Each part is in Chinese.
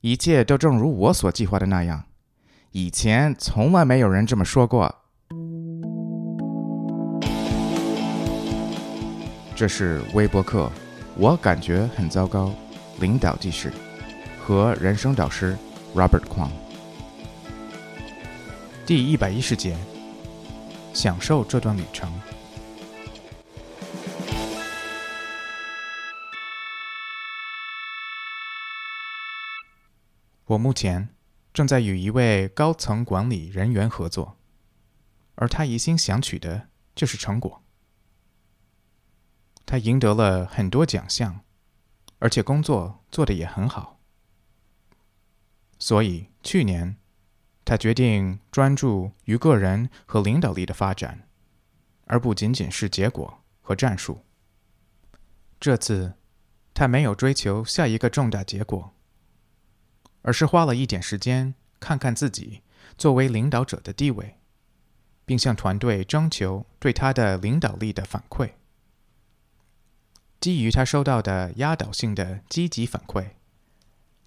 一切都正如我所计划的那样。以前从来没有人这么说过。这是微博课，我感觉很糟糕。领导记事和人生导师 Robert Kwong。第一百一十节，享受这段旅程。我目前正在与一位高层管理人员合作，而他一心想取的就是成果。他赢得了很多奖项，而且工作做得也很好。所以去年，他决定专注于个人和领导力的发展，而不仅仅是结果和战术。这次，他没有追求下一个重大结果。而是花了一点时间看看自己作为领导者的地位，并向团队征求对他的领导力的反馈。基于他收到的压倒性的积极反馈，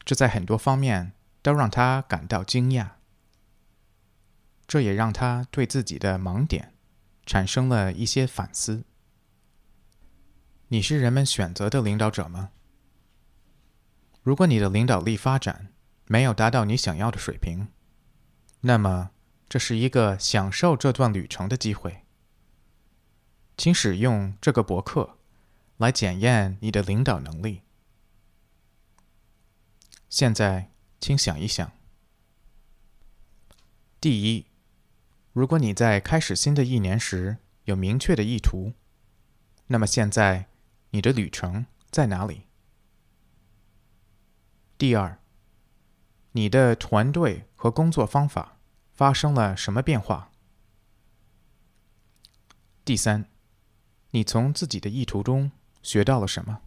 这在很多方面都让他感到惊讶。这也让他对自己的盲点产生了一些反思。你是人们选择的领导者吗？如果你的领导力发展，没有达到你想要的水平，那么这是一个享受这段旅程的机会。请使用这个博客来检验你的领导能力。现在，请想一想：第一，如果你在开始新的一年时有明确的意图，那么现在你的旅程在哪里？第二。你的团队和工作方法发生了什么变化？第三，你从自己的意图中学到了什么？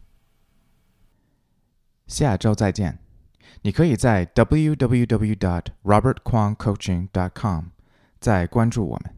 下周再见。你可以在 www.robertquangcoaching.com 再关注我们。